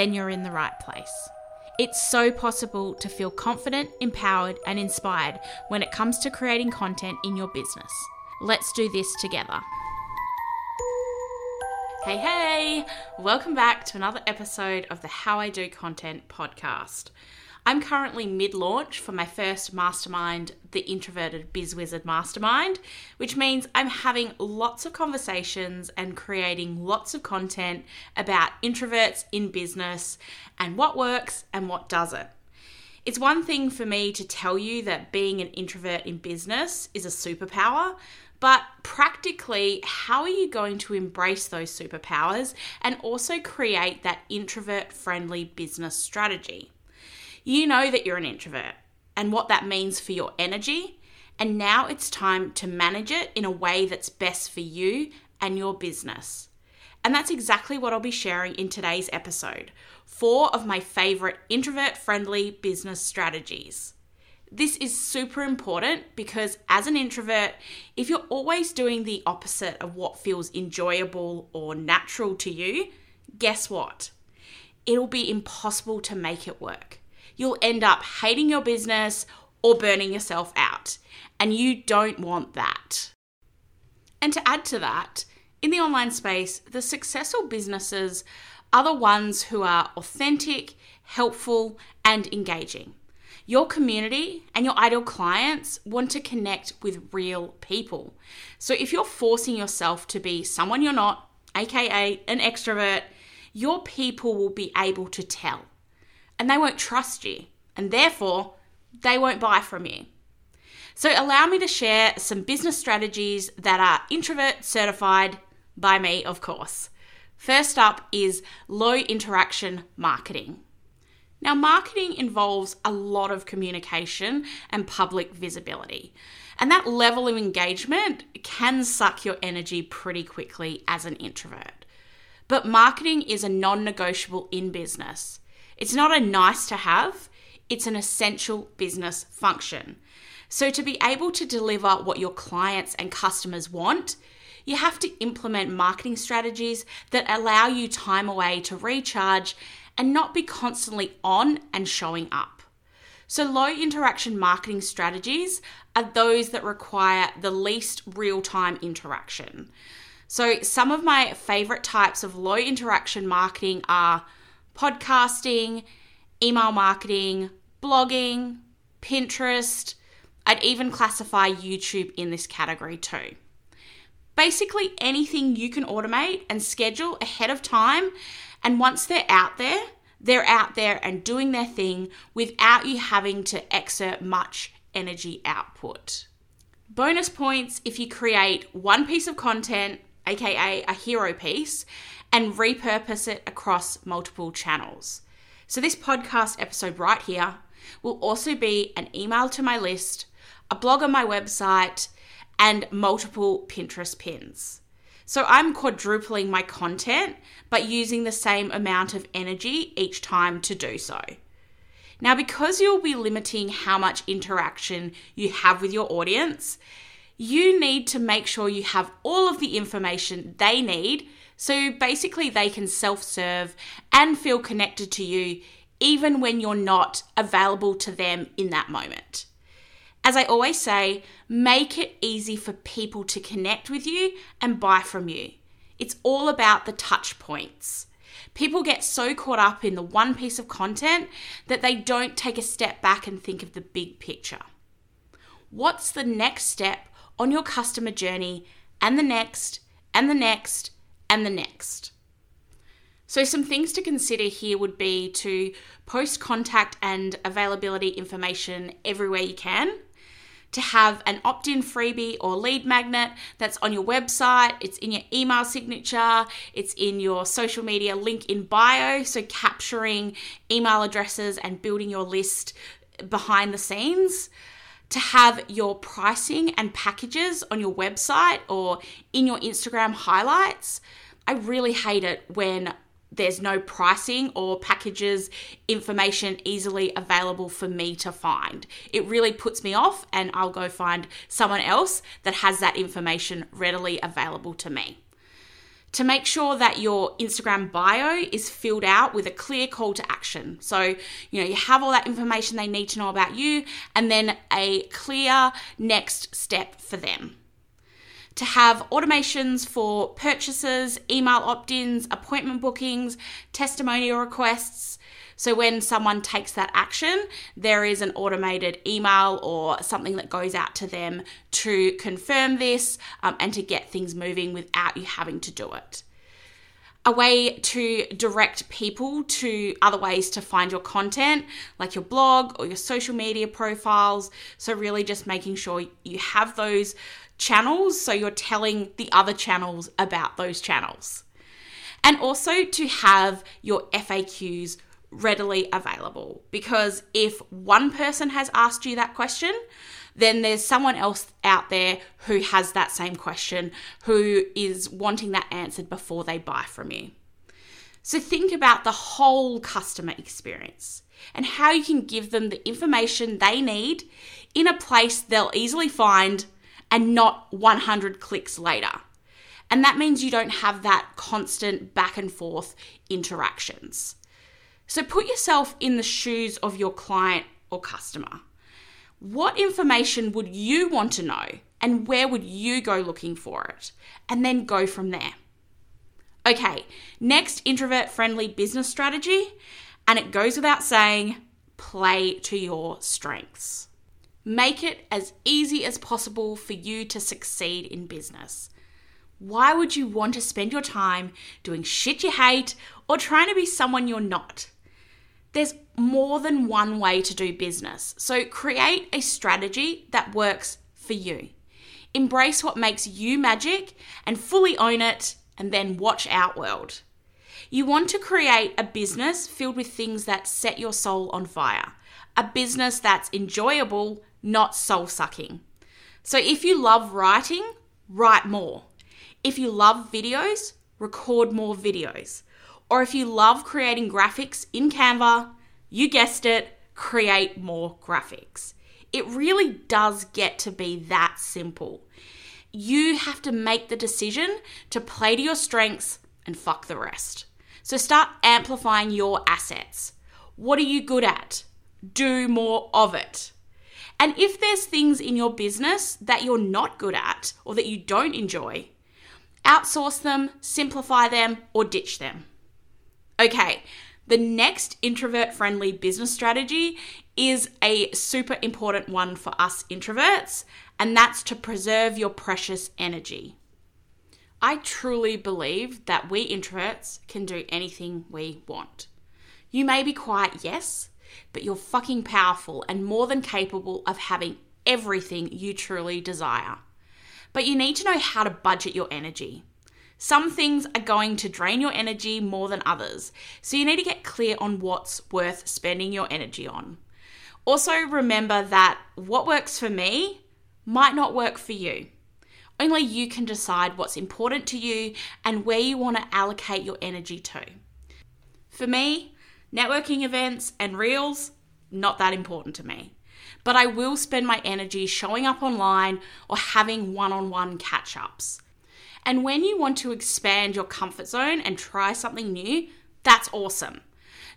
then you're in the right place. It's so possible to feel confident, empowered, and inspired when it comes to creating content in your business. Let's do this together. Hey, hey! Welcome back to another episode of the How I Do Content podcast. I'm currently mid launch for my first mastermind, the Introverted Biz Wizard Mastermind, which means I'm having lots of conversations and creating lots of content about introverts in business and what works and what doesn't. It's one thing for me to tell you that being an introvert in business is a superpower, but practically, how are you going to embrace those superpowers and also create that introvert friendly business strategy? You know that you're an introvert and what that means for your energy, and now it's time to manage it in a way that's best for you and your business. And that's exactly what I'll be sharing in today's episode four of my favorite introvert friendly business strategies. This is super important because, as an introvert, if you're always doing the opposite of what feels enjoyable or natural to you, guess what? It'll be impossible to make it work you'll end up hating your business or burning yourself out. And you don't want that. And to add to that, in the online space, the successful businesses are the ones who are authentic, helpful, and engaging. Your community and your ideal clients want to connect with real people. So if you're forcing yourself to be someone you're not, aka an extrovert, your people will be able to tell and they won't trust you, and therefore they won't buy from you. So, allow me to share some business strategies that are introvert certified by me, of course. First up is low interaction marketing. Now, marketing involves a lot of communication and public visibility, and that level of engagement can suck your energy pretty quickly as an introvert. But marketing is a non negotiable in business. It's not a nice to have, it's an essential business function. So, to be able to deliver what your clients and customers want, you have to implement marketing strategies that allow you time away to recharge and not be constantly on and showing up. So, low interaction marketing strategies are those that require the least real time interaction. So, some of my favorite types of low interaction marketing are podcasting, email marketing, blogging, Pinterest. I'd even classify YouTube in this category too. Basically, anything you can automate and schedule ahead of time, and once they're out there, they're out there and doing their thing without you having to exert much energy output. Bonus points if you create one piece of content, aka a hero piece, and repurpose it across multiple channels. So, this podcast episode right here will also be an email to my list, a blog on my website, and multiple Pinterest pins. So, I'm quadrupling my content, but using the same amount of energy each time to do so. Now, because you'll be limiting how much interaction you have with your audience, you need to make sure you have all of the information they need so basically, they can self serve and feel connected to you even when you're not available to them in that moment. As I always say, make it easy for people to connect with you and buy from you. It's all about the touch points. People get so caught up in the one piece of content that they don't take a step back and think of the big picture. What's the next step on your customer journey, and the next, and the next, and the next? So, some things to consider here would be to post contact and availability information everywhere you can to have an opt in freebie or lead magnet that's on your website, it's in your email signature, it's in your social media link in bio. So, capturing email addresses and building your list behind the scenes. To have your pricing and packages on your website or in your Instagram highlights. I really hate it when there's no pricing or packages information easily available for me to find. It really puts me off, and I'll go find someone else that has that information readily available to me. To make sure that your Instagram bio is filled out with a clear call to action. So, you know, you have all that information they need to know about you, and then a clear next step for them to have automations for purchases, email opt ins, appointment bookings, testimonial requests. So, when someone takes that action, there is an automated email or something that goes out to them to confirm this um, and to get things moving without you having to do it a way to direct people to other ways to find your content, like your blog or your social media profiles. So, really, just making sure you have those channels so you're telling the other channels about those channels. And also to have your FAQs readily available because if one person has asked you that question, then there's someone else out there who has that same question who is wanting that answered before they buy from you. So think about the whole customer experience and how you can give them the information they need in a place they'll easily find and not 100 clicks later. And that means you don't have that constant back and forth interactions. So put yourself in the shoes of your client or customer. What information would you want to know and where would you go looking for it? And then go from there. Okay, next introvert friendly business strategy, and it goes without saying play to your strengths. Make it as easy as possible for you to succeed in business. Why would you want to spend your time doing shit you hate or trying to be someone you're not? There's more than one way to do business, so create a strategy that works for you. Embrace what makes you magic and fully own it, and then watch out, world. You want to create a business filled with things that set your soul on fire, a business that's enjoyable not soul sucking. So if you love writing, write more. If you love videos, record more videos. Or if you love creating graphics in Canva, you guessed it, create more graphics. It really does get to be that simple. You have to make the decision to play to your strengths and fuck the rest. So start amplifying your assets. What are you good at? Do more of it. And if there's things in your business that you're not good at or that you don't enjoy, outsource them, simplify them, or ditch them. Okay, the next introvert friendly business strategy is a super important one for us introverts, and that's to preserve your precious energy. I truly believe that we introverts can do anything we want. You may be quiet, yes, but you're fucking powerful and more than capable of having everything you truly desire. But you need to know how to budget your energy. Some things are going to drain your energy more than others, so you need to get clear on what's worth spending your energy on. Also, remember that what works for me might not work for you. Only you can decide what's important to you and where you want to allocate your energy to. For me, Networking events and reels, not that important to me. But I will spend my energy showing up online or having one on one catch ups. And when you want to expand your comfort zone and try something new, that's awesome.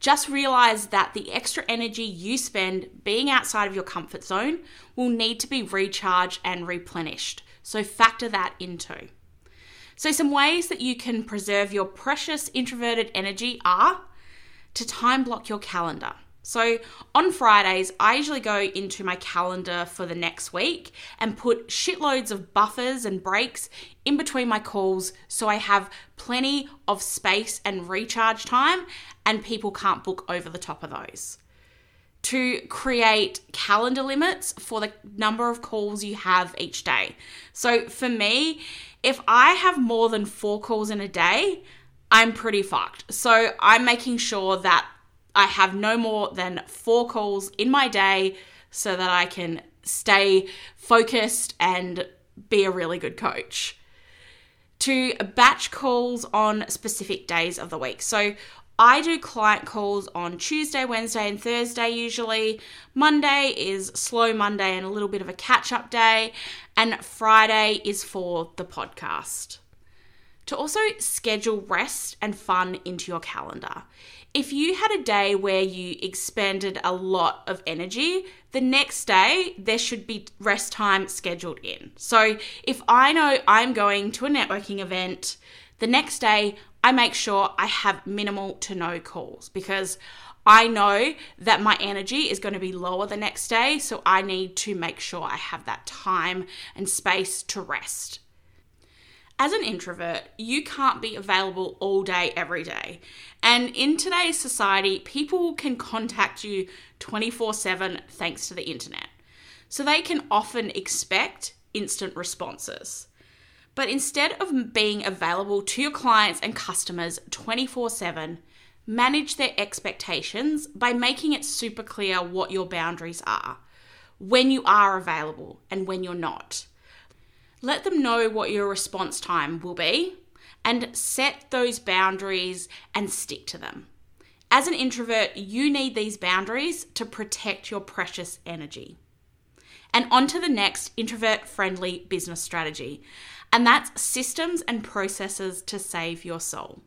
Just realize that the extra energy you spend being outside of your comfort zone will need to be recharged and replenished. So factor that into. So, some ways that you can preserve your precious introverted energy are to time block your calendar. So on Fridays, I usually go into my calendar for the next week and put shitloads of buffers and breaks in between my calls so I have plenty of space and recharge time and people can't book over the top of those. To create calendar limits for the number of calls you have each day. So for me, if I have more than four calls in a day, I'm pretty fucked. So I'm making sure that I have no more than four calls in my day so that I can stay focused and be a really good coach. To batch calls on specific days of the week. So I do client calls on Tuesday, Wednesday, and Thursday usually. Monday is slow Monday and a little bit of a catch up day. And Friday is for the podcast. To also schedule rest and fun into your calendar. If you had a day where you expended a lot of energy, the next day there should be rest time scheduled in. So if I know I'm going to a networking event, the next day I make sure I have minimal to no calls because I know that my energy is going to be lower the next day, so I need to make sure I have that time and space to rest as an introvert, you can't be available all day, every day. And in today's society, people can contact you 24 7 thanks to the internet. So they can often expect instant responses. But instead of being available to your clients and customers 24 7, manage their expectations by making it super clear what your boundaries are, when you are available and when you're not. Let them know what your response time will be and set those boundaries and stick to them. As an introvert, you need these boundaries to protect your precious energy. And on to the next introvert friendly business strategy, and that's systems and processes to save your soul.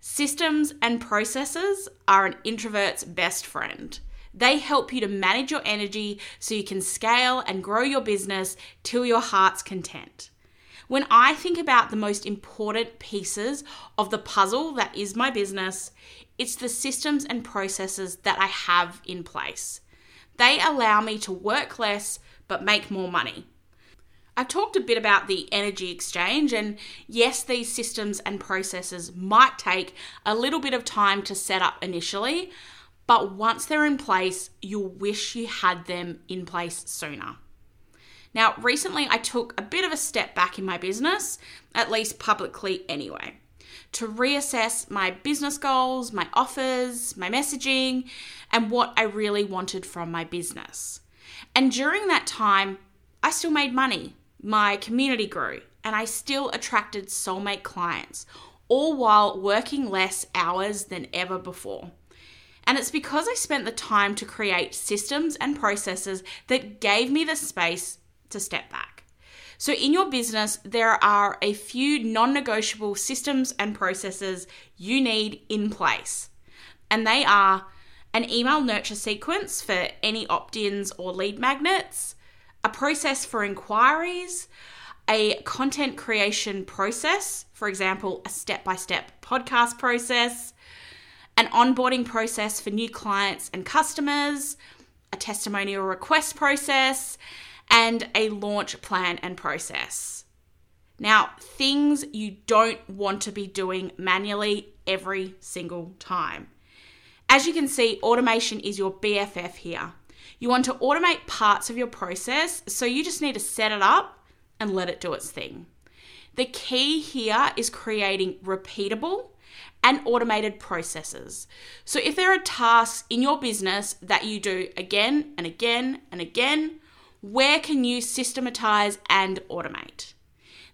Systems and processes are an introvert's best friend. They help you to manage your energy so you can scale and grow your business till your heart's content. When I think about the most important pieces of the puzzle that is my business, it's the systems and processes that I have in place. They allow me to work less but make more money. I've talked a bit about the energy exchange, and yes, these systems and processes might take a little bit of time to set up initially, but once they're in place, you'll wish you had them in place sooner. Now, recently I took a bit of a step back in my business, at least publicly anyway, to reassess my business goals, my offers, my messaging, and what I really wanted from my business. And during that time, I still made money, my community grew, and I still attracted soulmate clients, all while working less hours than ever before. And it's because I spent the time to create systems and processes that gave me the space to step back. So, in your business, there are a few non negotiable systems and processes you need in place. And they are an email nurture sequence for any opt ins or lead magnets, a process for inquiries, a content creation process, for example, a step by step podcast process, an onboarding process for new clients and customers, a testimonial request process, and a launch plan and process. Now, things you don't want to be doing manually every single time. As you can see, automation is your BFF here. You want to automate parts of your process, so you just need to set it up and let it do its thing. The key here is creating repeatable and automated processes. So, if there are tasks in your business that you do again and again and again, where can you systematize and automate?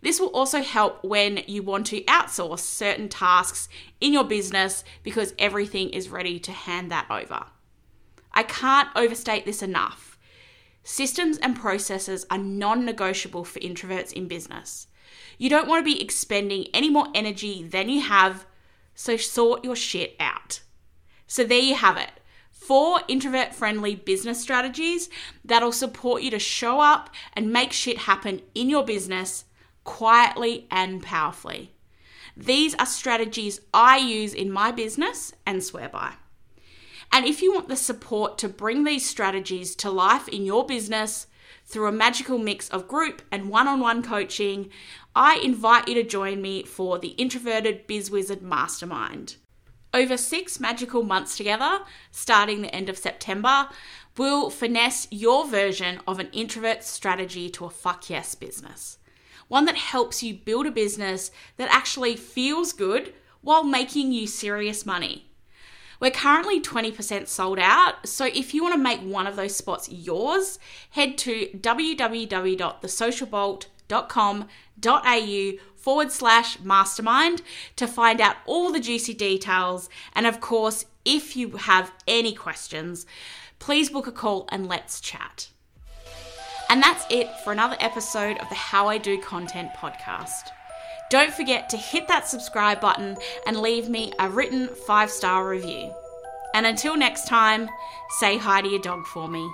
This will also help when you want to outsource certain tasks in your business because everything is ready to hand that over. I can't overstate this enough. Systems and processes are non negotiable for introverts in business. You don't want to be expending any more energy than you have so sort your shit out. So there you have it. Four introvert friendly business strategies that'll support you to show up and make shit happen in your business quietly and powerfully. These are strategies I use in my business and swear by. And if you want the support to bring these strategies to life in your business through a magical mix of group and one on one coaching, I invite you to join me for the Introverted Biz Wizard Mastermind. Over six magical months together, starting the end of September, we'll finesse your version of an introvert strategy to a fuck yes business. One that helps you build a business that actually feels good while making you serious money. We're currently 20% sold out, so if you want to make one of those spots yours, head to www.thesocialbolt.com.au forward slash mastermind to find out all the juicy details. And of course, if you have any questions, please book a call and let's chat. And that's it for another episode of the How I Do Content podcast. Don't forget to hit that subscribe button and leave me a written five star review. And until next time, say hi to your dog for me.